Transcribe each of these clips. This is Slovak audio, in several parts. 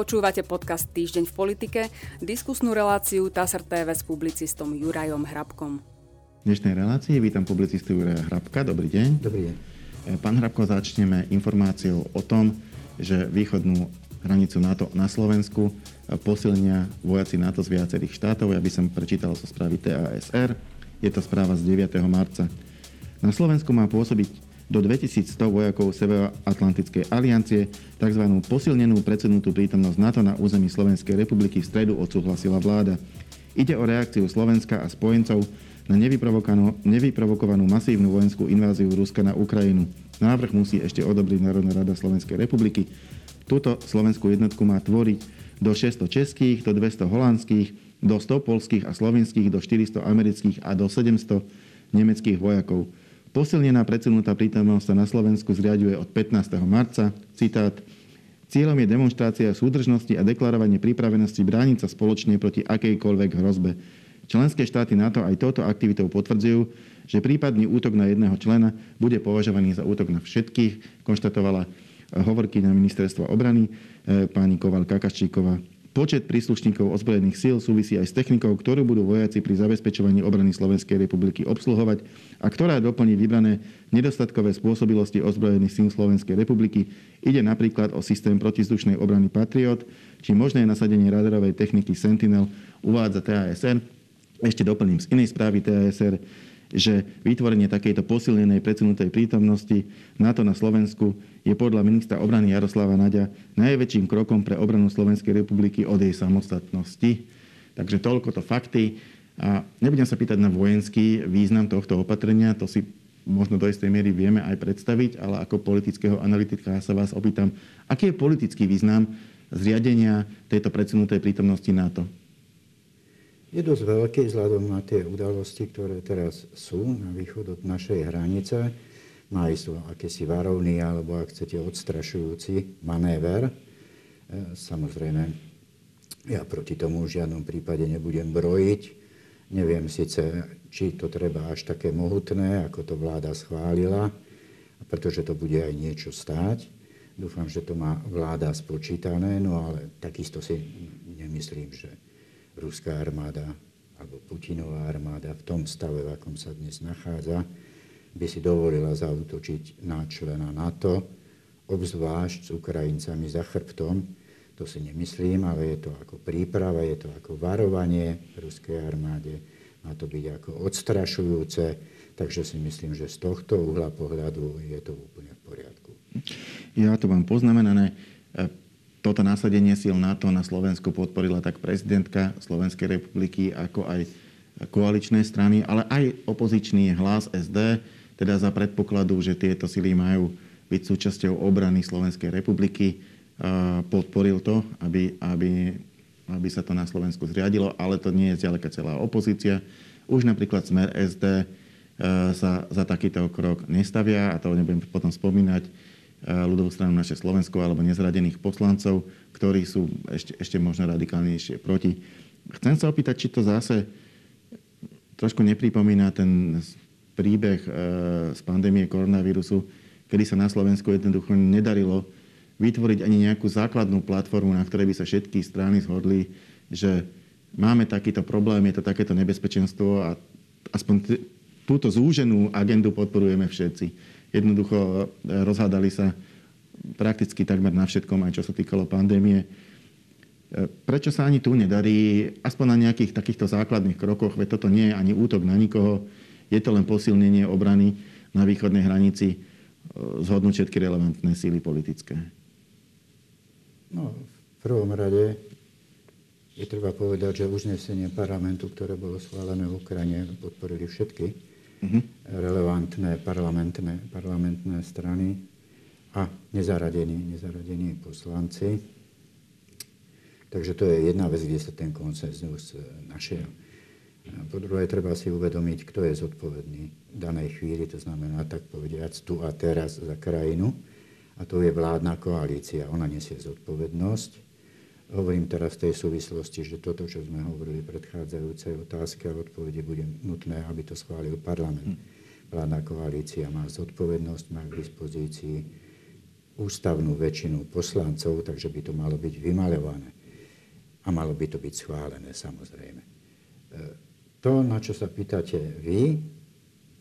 Počúvate podcast Týždeň v politike, diskusnú reláciu TASR TV s publicistom Jurajom Hrabkom. V dnešnej relácii vítam publicistu Juraja Hrabka. Dobrý deň. Dobrý deň. E, pán Hrabko, začneme informáciou o tom, že východnú hranicu NATO na Slovensku e, posilnia vojaci NATO z viacerých štátov. Ja by som prečítal zo správy TASR. Je to správa z 9. marca. Na Slovensku má pôsobiť do 2100 vojakov Severoatlantickej aliancie, tzv. posilnenú predsednutú prítomnosť NATO na území Slovenskej republiky v stredu odsúhlasila vláda. Ide o reakciu Slovenska a spojencov na nevyprovokovanú masívnu vojenskú inváziu Ruska na Ukrajinu. Návrh musí ešte odobriť Národná rada Slovenskej republiky. Túto slovenskú jednotku má tvoriť do 600 českých, do 200 holandských, do 100 polských a slovenských, do 400 amerických a do 700 nemeckých vojakov. Posilnená predsunutá prítomnosť sa na Slovensku zriaďuje od 15. marca. Citát. Cieľom je demonstrácia súdržnosti a deklarovanie pripravenosti brániť sa spoločne proti akejkoľvek hrozbe. Členské štáty NATO aj touto aktivitou potvrdzujú, že prípadný útok na jedného člena bude považovaný za útok na všetkých, konštatovala hovorkyňa ministerstva obrany eh, pani Koval Kakaščíková. Počet príslušníkov ozbrojených síl súvisí aj s technikou, ktorú budú vojaci pri zabezpečovaní obrany Slovenskej republiky obsluhovať a ktorá doplní vybrané nedostatkové spôsobilosti ozbrojených síl Slovenskej republiky. Ide napríklad o systém protizdušnej obrany Patriot či možné nasadenie radarovej techniky Sentinel, uvádza TASR. Ešte doplním z inej správy TASR, že vytvorenie takejto posilnenej predsunutej prítomnosti NATO na Slovensku je podľa ministra obrany Jaroslava Naďa najväčším krokom pre obranu Slovenskej republiky od jej samostatnosti. Takže toľko to fakty. A nebudem sa pýtať na vojenský význam tohto opatrenia, to si možno do istej miery vieme aj predstaviť, ale ako politického analytika sa vás opýtam, aký je politický význam zriadenia tejto predsunutej prítomnosti NATO? Je dosť veľký vzhľadom na tie udalosti, ktoré teraz sú na východ od našej hranice má ísť akési varovný alebo ak chcete odstrašujúci manéver. E, samozrejme, ja proti tomu v žiadnom prípade nebudem brojiť. Neviem síce, či to treba až také mohutné, ako to vláda schválila, pretože to bude aj niečo stáť. Dúfam, že to má vláda spočítané, no ale takisto si nemyslím, že ruská armáda alebo Putinová armáda v tom stave, v akom sa dnes nachádza, by si dovolila zautočiť na člena NATO, obzvlášť s Ukrajincami za chrbtom. To si nemyslím, ale je to ako príprava, je to ako varovanie ruskej armáde. Má to byť ako odstrašujúce, takže si myslím, že z tohto uhla pohľadu je to úplne v poriadku. Ja to mám poznamenané. Toto nasadenie síl NATO na Slovensku podporila tak prezidentka Slovenskej republiky, ako aj koaličné strany, ale aj opozičný hlas SD teda za predpokladu, že tieto sily majú byť súčasťou obrany Slovenskej republiky, podporil to, aby, aby, aby sa to na Slovensku zriadilo, ale to nie je zďaleka celá opozícia. Už napríklad Smer SD sa za takýto krok nestavia, a to nebudem potom spomínať, ľudovú stranu naše Slovensko alebo nezradených poslancov, ktorí sú ešte, ešte možno radikálnejšie proti. Chcem sa opýtať, či to zase trošku nepripomína ten príbeh eh, z pandémie koronavírusu, kedy sa na Slovensku jednoducho nedarilo vytvoriť ani nejakú základnú platformu, na ktorej by sa všetky strany zhodli, že máme takýto problém, je to takéto nebezpečenstvo a aspoň t- túto zúženú agendu podporujeme všetci. Jednoducho eh, rozhádali sa prakticky takmer na všetkom, aj čo sa týkalo pandémie. Eh, prečo sa ani tu nedarí, aspoň na nejakých takýchto základných krokoch, veď toto nie je ani útok na nikoho, je to len posilnenie obrany na východnej hranici e, zhodnúť všetky relevantné síly politické? No, v prvom rade je treba povedať, že uznesenie parlamentu, ktoré bolo schválené v Ukrajine, podporili všetky uh-huh. relevantné parlamentné, parlamentné strany a nezaradení, nezaradení poslanci. Takže to je jedna vec, kde sa ten konsenzus našiel. Po druhé, treba si uvedomiť, kto je zodpovedný v danej chvíli, to znamená tak povediac tu a teraz za krajinu. A to je vládna koalícia. Ona nesie zodpovednosť. Hovorím teraz v tej súvislosti, že toto, čo sme hovorili v predchádzajúcej otázke a odpovede, bude nutné, aby to schválil parlament. Vládna koalícia má zodpovednosť, má k dispozícii ústavnú väčšinu poslancov, takže by to malo byť vymaľované. A malo by to byť schválené, samozrejme. E, to, na čo sa pýtate vy,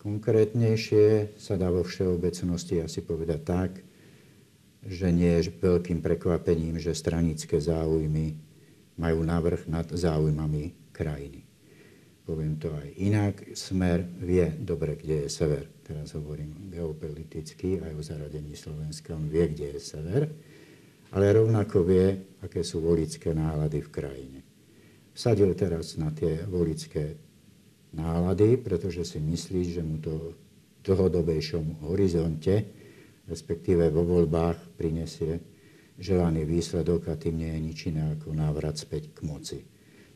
konkrétnejšie sa dá vo všeobecnosti asi povedať tak, že nie je veľkým prekvapením, že stranické záujmy majú navrh nad záujmami krajiny. Poviem to aj inak. Smer vie dobre, kde je sever. Teraz hovorím geopoliticky aj o zaradení Slovenska. On vie, kde je sever, ale rovnako vie, aké sú volické nálady v krajine. Vsadil teraz na tie volické nálady, pretože si myslí, že mu to v dlhodobejšom horizonte respektíve vo voľbách prinesie želaný výsledok a tým nie je nič iné ako návrat späť k moci.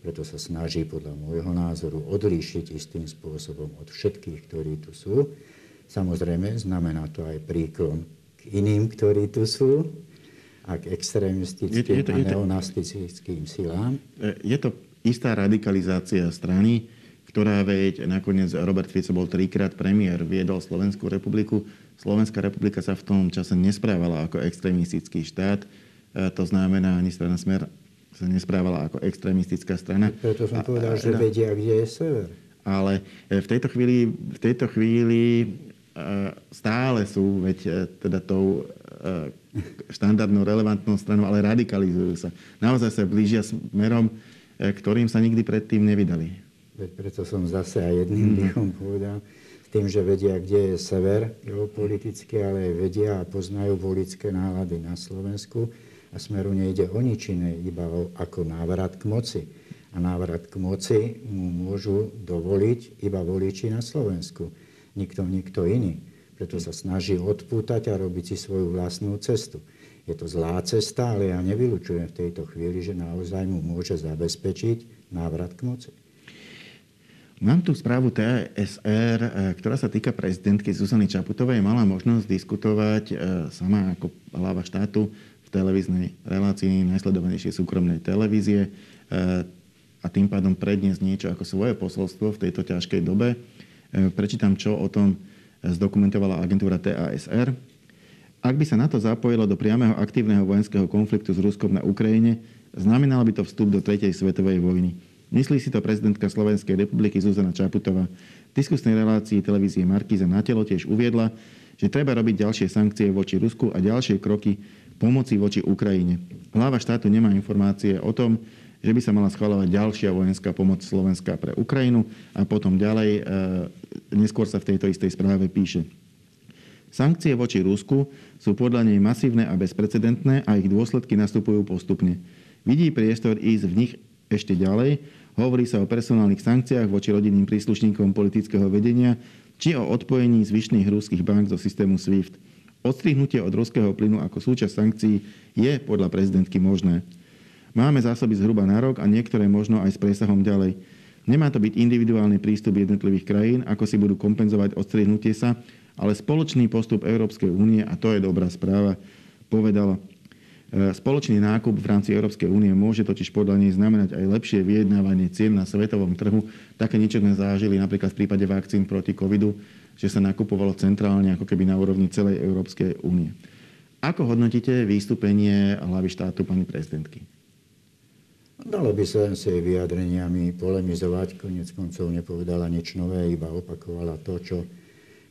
Preto sa snaží podľa môjho názoru odlíšiť istým spôsobom od všetkých, ktorí tu sú. Samozrejme, znamená to aj príklon k iným, ktorí tu sú a k extrémistickým je to, je to, a neonastickým silám. E, je to istá radikalizácia strany, ktorá veď nakoniec Robert Fico bol trikrát premiér, viedol Slovenskú republiku. Slovenská republika sa v tom čase nesprávala ako extrémistický štát. E, to znamená, ani strana Smer sa nesprávala ako extrémistická strana. Preto som povedal, a, že vedia, kde je sever. Ale e, v tejto chvíli, v tejto chvíli e, stále sú veď teda tou štandardnou relevantnou stranou, ale radikalizujú sa. Naozaj sa blížia smerom, ktorým sa nikdy predtým nevydali. Veď preto som zase aj jedným mm. dýchom povedal, tým, že vedia, kde je sever geopoliticky, ale aj vedia a poznajú volické nálady na Slovensku. A smeru nejde o nič iné, iba o, ako návrat k moci. A návrat k moci mu môžu dovoliť iba voliči na Slovensku. Nikto, nikto iný. Preto sa snaží odpútať a robiť si svoju vlastnú cestu. Je to zlá cesta, ale ja nevylučujem v tejto chvíli, že naozaj mu môže zabezpečiť návrat k moci. Mám tu správu TSR, e, ktorá sa týka prezidentky Zuzany Čaputovej. Mala možnosť diskutovať e, sama ako hlava štátu v televíznej relácii najsledovanejšej súkromnej televízie e, a tým pádom predniesť niečo ako svoje posolstvo v tejto ťažkej dobe. Prečítam, čo o tom zdokumentovala agentúra TASR. Ak by sa na to zapojilo do priameho aktívneho vojenského konfliktu s Ruskom na Ukrajine, znamenalo by to vstup do tretej svetovej vojny. Myslí si to prezidentka Slovenskej republiky Zuzana Čaputová. V diskusnej relácii televízie Markíza na telo tiež uviedla, že treba robiť ďalšie sankcie voči Rusku a ďalšie kroky pomoci voči Ukrajine. Hlava štátu nemá informácie o tom, že by sa mala schváľovať ďalšia vojenská pomoc Slovenska pre Ukrajinu a potom ďalej, e, neskôr sa v tejto istej správe píše. Sankcie voči Rusku sú podľa nej masívne a bezprecedentné a ich dôsledky nastupujú postupne. Vidí priestor ísť v nich ešte ďalej, Hovorí sa o personálnych sankciách voči rodinným príslušníkom politického vedenia či o odpojení zvyšných ruských bank zo systému SWIFT. Odstrihnutie od ruského plynu ako súčasť sankcií je podľa prezidentky možné. Máme zásoby zhruba na rok a niektoré možno aj s presahom ďalej. Nemá to byť individuálny prístup jednotlivých krajín, ako si budú kompenzovať odstrihnutie sa, ale spoločný postup Európskej únie, a to je dobrá správa, povedala spoločný nákup v rámci Európskej únie môže totiž podľa nej znamenať aj lepšie vyjednávanie cien na svetovom trhu. Také niečo sme zažili napríklad v prípade vakcín proti covidu, že sa nakupovalo centrálne ako keby na úrovni celej Európskej únie. Ako hodnotíte vystúpenie hlavy štátu pani prezidentky? Dalo by sa s jej vyjadreniami polemizovať. Konec koncov nepovedala nič nové, iba opakovala to, čo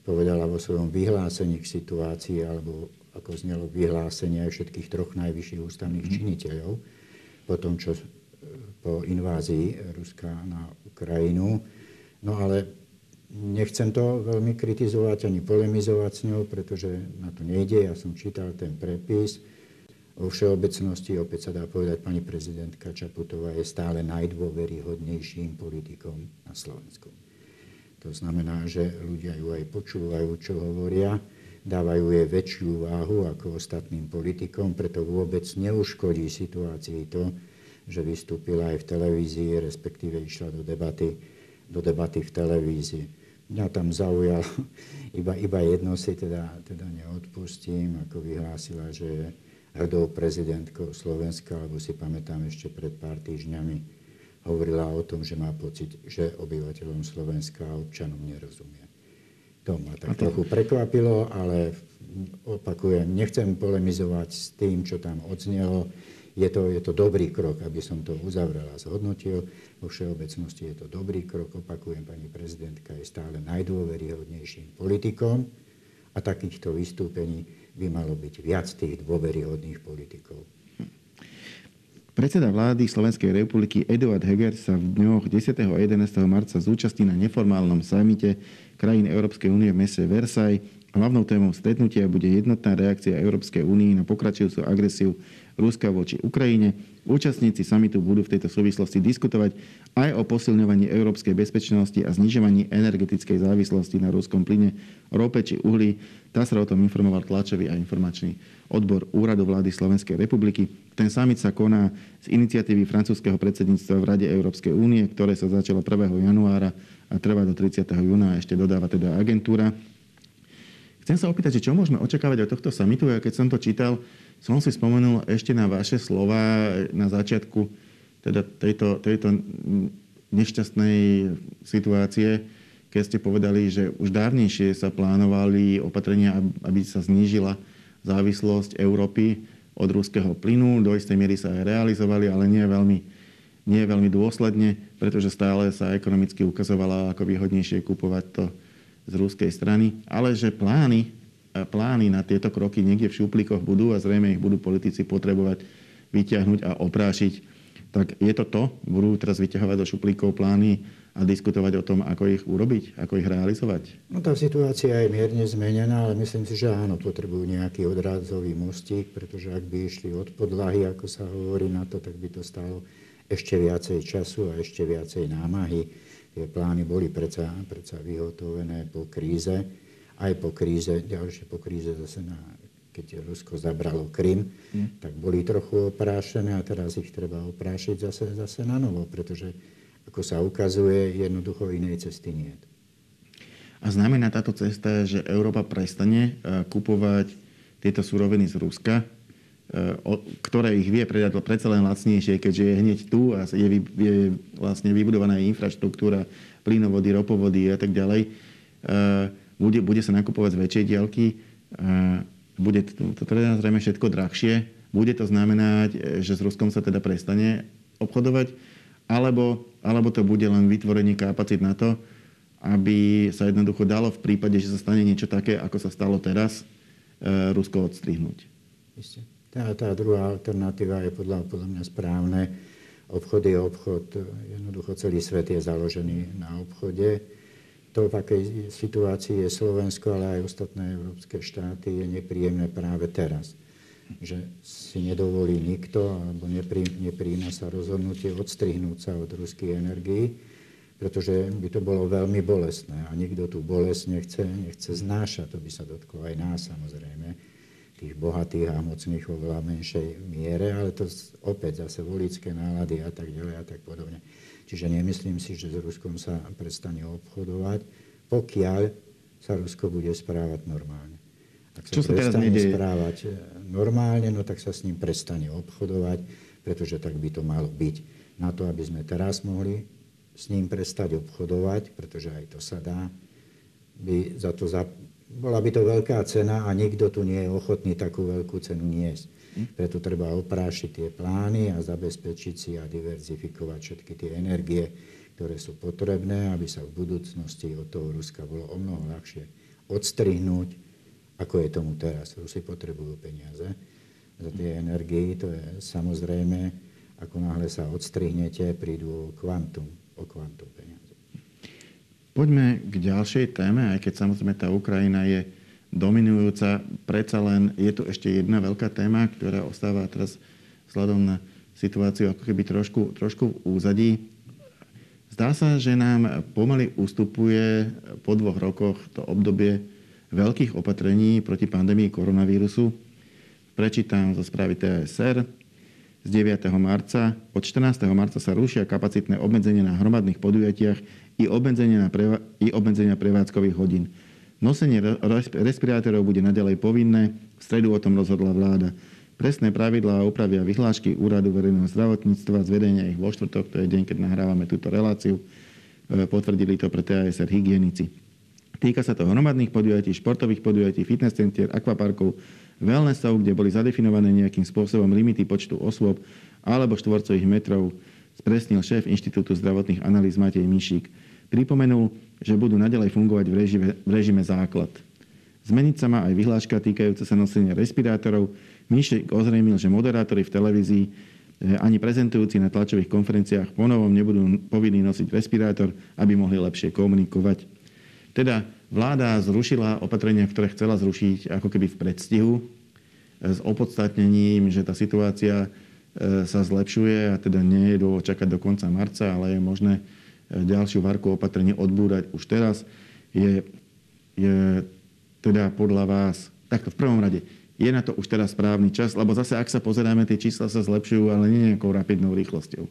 povedala vo svojom vyhlásení k situácii alebo ako znelo vyhlásenie aj všetkých troch najvyšších ústavných mhm. činiteľov po tom, čo po invázii Ruska na Ukrajinu. No ale nechcem to veľmi kritizovať ani polemizovať s ňou, pretože na to nejde. Ja som čítal ten prepis. O všeobecnosti opäť sa dá povedať, pani prezidentka Čaputová je stále najdôveryhodnejším politikom na Slovensku. To znamená, že ľudia ju aj počúvajú, čo hovoria dávajú jej väčšiu váhu ako ostatným politikom, preto vôbec neuškodí situácii to, že vystúpila aj v televízii, respektíve išla do debaty, do debaty v televízii. Mňa tam zaujalo, iba, iba jedno si teda, teda neodpustím, ako vyhlásila, že je hrdou prezidentkou Slovenska, alebo si pamätám ešte pred pár týždňami, hovorila o tom, že má pocit, že obyvateľom Slovenska a občanom nerozumie. To ma tak trochu prekvapilo, ale opakujem, nechcem polemizovať s tým, čo tam odznelo. Je to, je to dobrý krok, aby som to uzavrel a zhodnotil. Vo všeobecnosti je to dobrý krok. Opakujem, pani prezidentka je stále najdôveryhodnejším politikom a takýchto vystúpení by malo byť viac tých dôveryhodných politikov. Predseda vlády Slovenskej republiky Eduard Heger sa v dňoch 10. a 11. marca zúčastní na neformálnom samite krajín Európskej únie v meste Versailles. Hlavnou témou stretnutia bude jednotná reakcia Európskej únie na pokračujúcu agresiu Ruska voči Ukrajine. Účastníci samitu budú v tejto súvislosti diskutovať aj o posilňovaní európskej bezpečnosti a znižovaní energetickej závislosti na ruskom plyne, rope či uhlí. Sa o tom informoval tlačový a informačný odbor Úradu vlády Slovenskej republiky. Ten summit sa koná z iniciatívy francúzského predsedníctva v Rade Európskej únie, ktoré sa začalo 1. januára a trvá do 30. júna ešte dodáva teda agentúra. Chcem sa opýtať, čo môžeme očakávať od tohto samitu. Ja keď som to čítal, som si spomenul ešte na vaše slova na začiatku teda tejto, tejto nešťastnej situácie, keď ste povedali, že už dávnejšie sa plánovali opatrenia, aby sa znížila závislosť Európy od ruského plynu. Do istej miery sa aj realizovali, ale nie veľmi, nie veľmi dôsledne, pretože stále sa ekonomicky ukazovala ako výhodnejšie kupovať to z ruskej strany. Ale že plány plány na tieto kroky niekde v šuplíkoch budú a zrejme ich budú politici potrebovať vyťahnuť a oprášiť. Tak je to to? Budú teraz vyťahovať do šuplíkov plány a diskutovať o tom, ako ich urobiť, ako ich realizovať? No tá situácia je mierne zmenená, ale myslím si, že áno, potrebujú nejaký odrádzový mostík, pretože ak by išli od podlahy, ako sa hovorí na to, tak by to stálo ešte viacej času a ešte viacej námahy. Tie plány boli predsa, predsa vyhotovené po kríze aj po kríze, ďalšie po kríze zase na, keď Rusko zabralo Krym, hmm. tak boli trochu oprášené a teraz ich treba oprášiť zase, zase na novo, pretože ako sa ukazuje, jednoducho inej cesty nie. A znamená táto cesta, že Európa prestane e, kupovať tieto suroviny z Ruska, ktoré ich vie predať predsa len lacnejšie, keďže je hneď tu a je, je vlastne vybudovaná infraštruktúra, plynovody, ropovody a tak ďalej e, bude, bude sa nakupovať z väčšej dielky, bude to, to teda zrejme všetko drahšie, bude to znamenať, že s Ruskom sa teda prestane obchodovať, alebo, alebo to bude len vytvorenie kapacít na to, aby sa jednoducho dalo v prípade, že sa stane niečo také, ako sa stalo teraz, e, Rusko odstrihnúť. Tá, tá druhá alternatíva je podľa, podľa mňa správne. Obchod je obchod. Jednoducho celý svet je založený na obchode to, v akej situácii je Slovensko, ale aj ostatné európske štáty, je nepríjemné práve teraz. Že si nedovolí nikto, alebo neprí, nepríjma sa rozhodnutie odstrihnúť sa od ruských energií, pretože by to bolo veľmi bolestné. A nikto tú bolesť nechce, nechce znášať. To by sa dotklo aj nás, samozrejme, tých bohatých a mocných vo veľa menšej miere, ale to opäť zase volické nálady a tak ďalej a tak podobne. Čiže nemyslím si, že s Ruskom sa prestane obchodovať, pokiaľ sa Rusko bude správať normálne. Ak sa, Čo sa prestane teraz správať eh, normálne, no tak sa s ním prestane obchodovať, pretože tak by to malo byť. Na to, aby sme teraz mohli s ním prestať obchodovať, pretože aj to sa dá, by za to bola by to veľká cena a nikto tu nie je ochotný takú veľkú cenu niesť. Preto treba oprášiť tie plány a zabezpečiť si a diverzifikovať všetky tie energie, ktoré sú potrebné, aby sa v budúcnosti od toho Ruska bolo o mnoho ľahšie odstrihnúť, ako je tomu teraz. Rusi potrebujú peniaze za tie energie. To je samozrejme, ako náhle sa odstrihnete, prídu o kvantum, o kvantum peniaze. Poďme k ďalšej téme, aj keď samozrejme tá Ukrajina je dominujúca. Predsa len je tu ešte jedna veľká téma, ktorá ostáva teraz vzhľadom na situáciu ako keby trošku, trošku v úzadí. Zdá sa, že nám pomaly ustupuje po dvoch rokoch to obdobie veľkých opatrení proti pandémii koronavírusu. Prečítam zo správy TSR z 9. marca. Od 14. marca sa rušia kapacitné obmedzenia na hromadných podujatiach i obmedzenia, na preva- i obmedzenia prevádzkových hodín. Nosenie respirátorov bude naďalej povinné. V stredu o tom rozhodla vláda. Presné pravidlá upravia vyhlášky Úradu verejného zdravotníctva, zvedenia ich vo štvrtok, to je deň, keď nahrávame túto reláciu. E, potvrdili to pre TASR hygienici. Týka sa to hromadných podujatí, športových podujatí, fitness centier, akvaparkov, wellnessov, kde boli zadefinované nejakým spôsobom limity počtu osôb alebo štvorcových metrov, spresnil šéf Inštitútu zdravotných analýz Matej Mišík. Pripomenul, že budú nadalej fungovať v režime, v režime základ. Zmeniť sa má aj vyhláška týkajúca sa nosenia respirátorov. Mišek ozrejmil, že moderátori v televízii eh, ani prezentujúci na tlačových konferenciách ponovom nebudú povinní nosiť respirátor, aby mohli lepšie komunikovať. Teda vláda zrušila opatrenia, ktoré chcela zrušiť ako keby v predstihu s opodstatnením, že tá situácia e, sa zlepšuje a teda nie je dôvod čakať do konca marca, ale je možné e, ďalšiu varku opatrení odbúrať už teraz. Je, je teda podľa vás, takto v prvom rade, je na to už teraz správny čas, lebo zase, ak sa pozeráme, tie čísla sa zlepšujú, ale nie nejakou rapidnou rýchlosťou.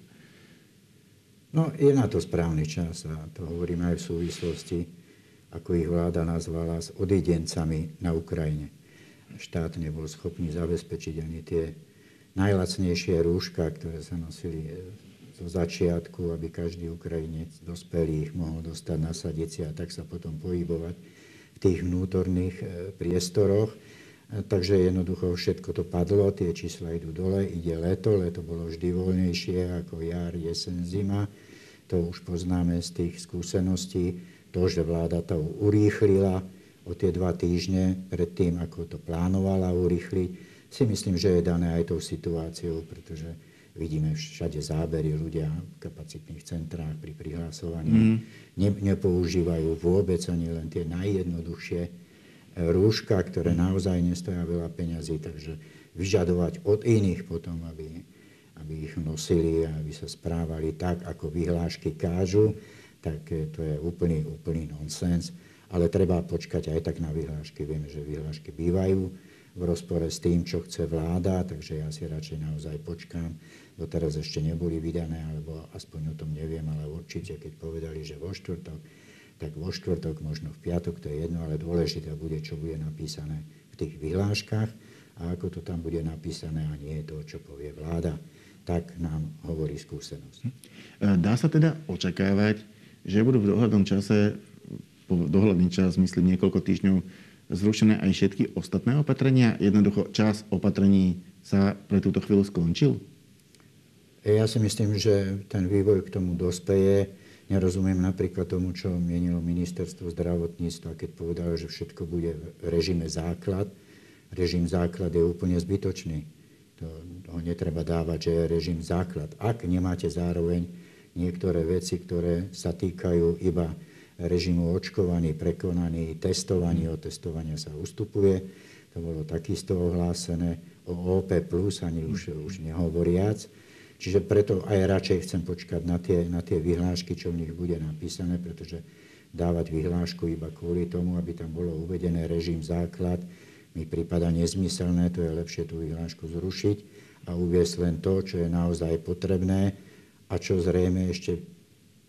No, je na to správny čas a to hovorím aj v súvislosti ako ich vláda nazvala, s odidencami na Ukrajine. Štát nebol schopný zabezpečiť ani tie najlacnejšie rúška, ktoré sa nosili zo začiatku, aby každý Ukrajinec dospelý ich mohol dostať, nasadiť si a tak sa potom pohybovať v tých vnútorných e, priestoroch. E, takže jednoducho všetko to padlo, tie čísla idú dole, ide leto, leto bolo vždy voľnejšie ako jar, jesen, zima. To už poznáme z tých skúseností to, že vláda to urýchlila o tie dva týždne pred tým, ako to plánovala urýchliť, si myslím, že je dané aj tou situáciou, pretože vidíme všade zábery, ľudia v kapacitných centrách pri prihlasovaní. Mm. ne, nepoužívajú vôbec ani len tie najjednoduchšie e, rúška, ktoré naozaj nestoja veľa peňazí, takže vyžadovať od iných potom, aby, aby ich nosili a aby sa správali tak, ako vyhlášky kážu, tak to je úplný, úplný nonsens. Ale treba počkať aj tak na vyhlášky. Vieme, že vyhlášky bývajú v rozpore s tým, čo chce vláda, takže ja si radšej naozaj počkám. Doteraz ešte neboli vydané, alebo aspoň o tom neviem, ale určite, keď povedali, že vo štvrtok, tak vo štvrtok, možno v piatok, to je jedno, ale dôležité bude, čo bude napísané v tých vyhláškach a ako to tam bude napísané a nie to, čo povie vláda. Tak nám hovorí skúsenosť. Dá sa teda očakávať, že budú v dohľadnom čase, po dohľadný čas, myslím niekoľko týždňov, zrušené aj všetky ostatné opatrenia? Jednoducho čas opatrení sa pre túto chvíľu skončil? Ja si myslím, že ten vývoj k tomu dospeje. Nerozumiem napríklad tomu, čo mienilo ministerstvo zdravotníctva, keď povedalo, že všetko bude v režime základ. Režim základ je úplne zbytočný. To, ho netreba dávať, že je režim základ. Ak nemáte zároveň niektoré veci, ktoré sa týkajú iba režimu očkovaní, prekonaní, testovaní. O testovania sa ustupuje. To bolo takisto ohlásené. O OP ani už, už nehovoriac. Čiže preto aj radšej chcem počkať na tie, na tie vyhlášky, čo v nich bude napísané, pretože dávať vyhlášku iba kvôli tomu, aby tam bolo uvedené režim základ, mi prípada nezmyselné, to je lepšie tú vyhlášku zrušiť a uviesť len to, čo je naozaj potrebné, a čo zrejme ešte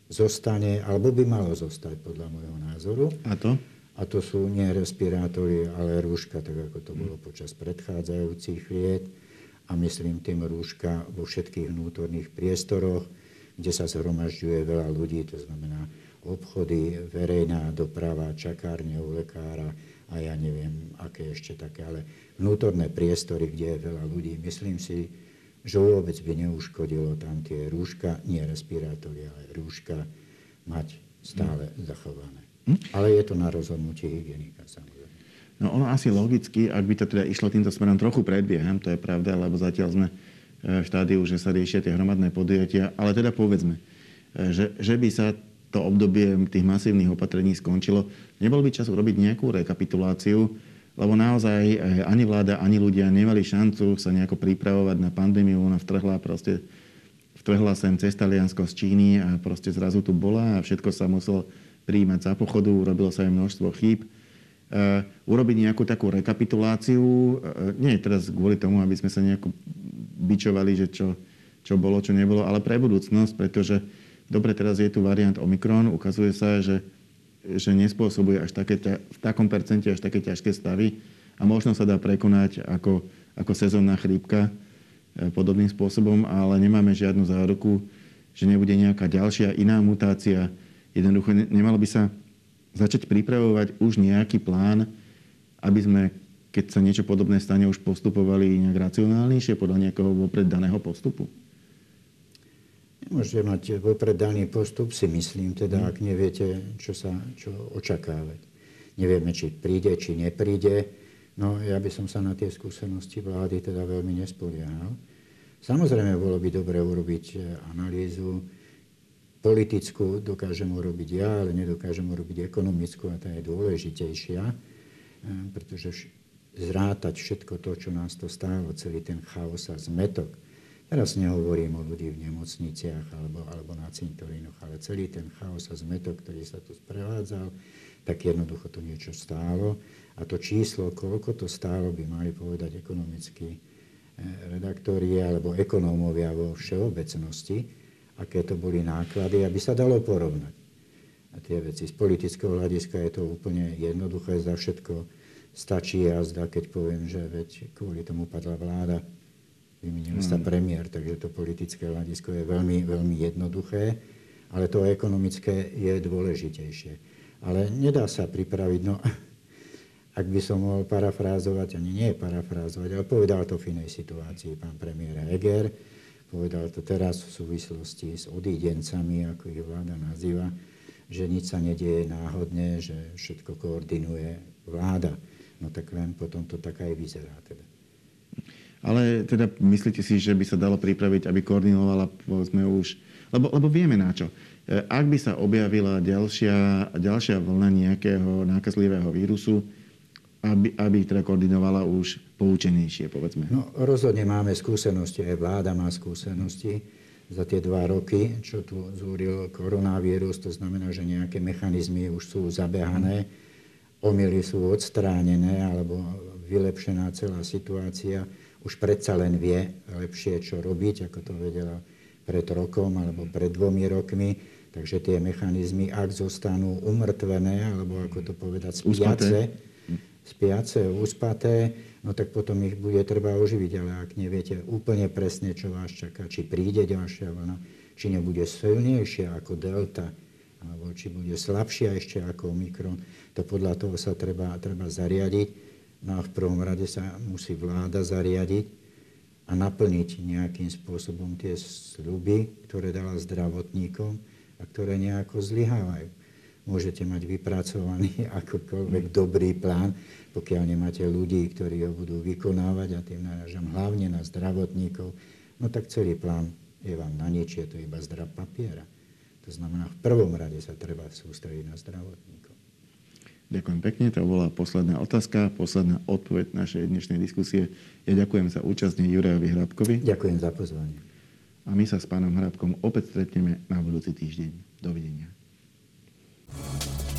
zostane, alebo by malo zostať podľa môjho názoru. A to? A to sú nie respirátory, ale rúška, tak ako to bolo počas predchádzajúcich liet. A myslím tým rúška vo všetkých vnútorných priestoroch, kde sa zhromažďuje veľa ľudí, to znamená obchody, verejná doprava, čakárne u lekára a ja neviem, aké ešte také, ale vnútorné priestory, kde je veľa ľudí. Myslím si, že vôbec by neuškodilo tam tie rúška, nie respirátory, ale rúška mať stále mm. zachované. Mm? Ale je to na rozhodnutie hygienika samozrejme. No ono asi logicky, ak by to teda išlo týmto smerom, trochu predbieham, to je pravda, lebo zatiaľ sme e, v štádiu, že sa riešia tie hromadné podujatia, ale teda povedzme, e, že, že by sa to obdobie tých masívnych opatrení skončilo, nebol by čas urobiť nejakú rekapituláciu, lebo naozaj eh, ani vláda, ani ľudia nemali šancu sa nejako pripravovať na pandémiu. Ona vtrhla proste vtrhla sem cez Taliansko z Číny a proste zrazu tu bola a všetko sa muselo prijímať za pochodu, urobilo sa aj množstvo chýb. Uh, urobiť nejakú takú rekapituláciu, uh, nie teraz kvôli tomu, aby sme sa nejako bičovali, že čo, čo bolo, čo nebolo, ale pre budúcnosť, pretože dobre, teraz je tu variant Omikron, ukazuje sa, že že nespôsobuje až také, v takom percente až také ťažké stavy a možno sa dá prekonať ako, ako sezónna chrípka e, podobným spôsobom, ale nemáme žiadnu záruku, že nebude nejaká ďalšia iná mutácia. Jednoducho nemalo by sa začať pripravovať už nejaký plán, aby sme, keď sa niečo podobné stane, už postupovali nejak racionálnejšie podľa nejakého vopred daného postupu? Nemôžete mať vopred daný postup, si myslím, teda, ak neviete, čo, sa, čo očakávať. Nevieme, či príde, či nepríde. No, ja by som sa na tie skúsenosti vlády teda veľmi nespoliehal. Samozrejme, bolo by dobre urobiť e, analýzu politickú, dokážem urobiť ja, ale nedokážem urobiť ekonomickú a tá je dôležitejšia, e, pretože zrátať všetko to, čo nás to stálo, celý ten chaos a zmetok. Teraz nehovorím o ľudí v nemocniciach alebo, alebo na cintorínoch, ale celý ten chaos a zmetok, ktorý sa tu sprevádzal, tak jednoducho to niečo stálo. A to číslo, koľko to stálo, by mali povedať ekonomickí eh, redaktori alebo ekonómovia vo všeobecnosti, aké to boli náklady, aby sa dalo porovnať. A tie veci z politického hľadiska je to úplne jednoduché, za všetko stačí jazda, keď poviem, že veď kvôli tomu padla vláda, vymenil sa hmm. premiér, takže to politické hľadisko je veľmi, veľmi jednoduché, ale to ekonomické je dôležitejšie. Ale nedá sa pripraviť, no ak by som mohol parafrázovať, ani nie parafrázovať, ale povedal to v inej situácii pán premiér Heger, povedal to teraz v súvislosti s odídencami, ako ich vláda nazýva, že nič sa nedieje náhodne, že všetko koordinuje vláda. No tak len potom to tak aj vyzerá. Teda. Ale teda myslíte si, že by sa dalo pripraviť, aby koordinovala, povedzme už, lebo, lebo vieme na čo. E, ak by sa objavila ďalšia, ďalšia vlna nejakého nákazlivého vírusu, aby, aby teda koordinovala už poučenejšie, povedzme? No, rozhodne máme skúsenosti, aj vláda má skúsenosti za tie dva roky, čo tu zúril koronavírus, to znamená, že nejaké mechanizmy už sú zabehané, omily sú odstránené, alebo vylepšená celá situácia, už predsa len vie lepšie, čo robiť, ako to vedela pred rokom alebo pred dvomi rokmi. Takže tie mechanizmy, ak zostanú umrtvené, alebo ako to povedať, spiace, spiace, uspaté, no tak potom ich bude treba oživiť. Ale ak neviete úplne presne, čo vás čaká, či príde ďalšia vlna, či nebude silnejšia ako delta, alebo či bude slabšia ešte ako omikron, to podľa toho sa treba, treba zariadiť. No a v prvom rade sa musí vláda zariadiť a naplniť nejakým spôsobom tie sľuby, ktoré dala zdravotníkom a ktoré nejako zlyhávajú môžete mať vypracovaný akokoľvek dobrý plán, pokiaľ nemáte ľudí, ktorí ho budú vykonávať a tým naražam hlavne na zdravotníkov, no tak celý plán je vám na nič, je to iba zdrav papiera. To znamená, v prvom rade sa treba sústrediť na zdravotníkov. Ďakujem pekne, to bola posledná otázka, posledná odpoveď našej dnešnej diskusie. Ja ďakujem za účasť Jurajovi Hrabkovi. Ďakujem za pozvanie. A my sa s pánom Hrabkom opäť stretneme na budúci týždeň. Dovidenia. you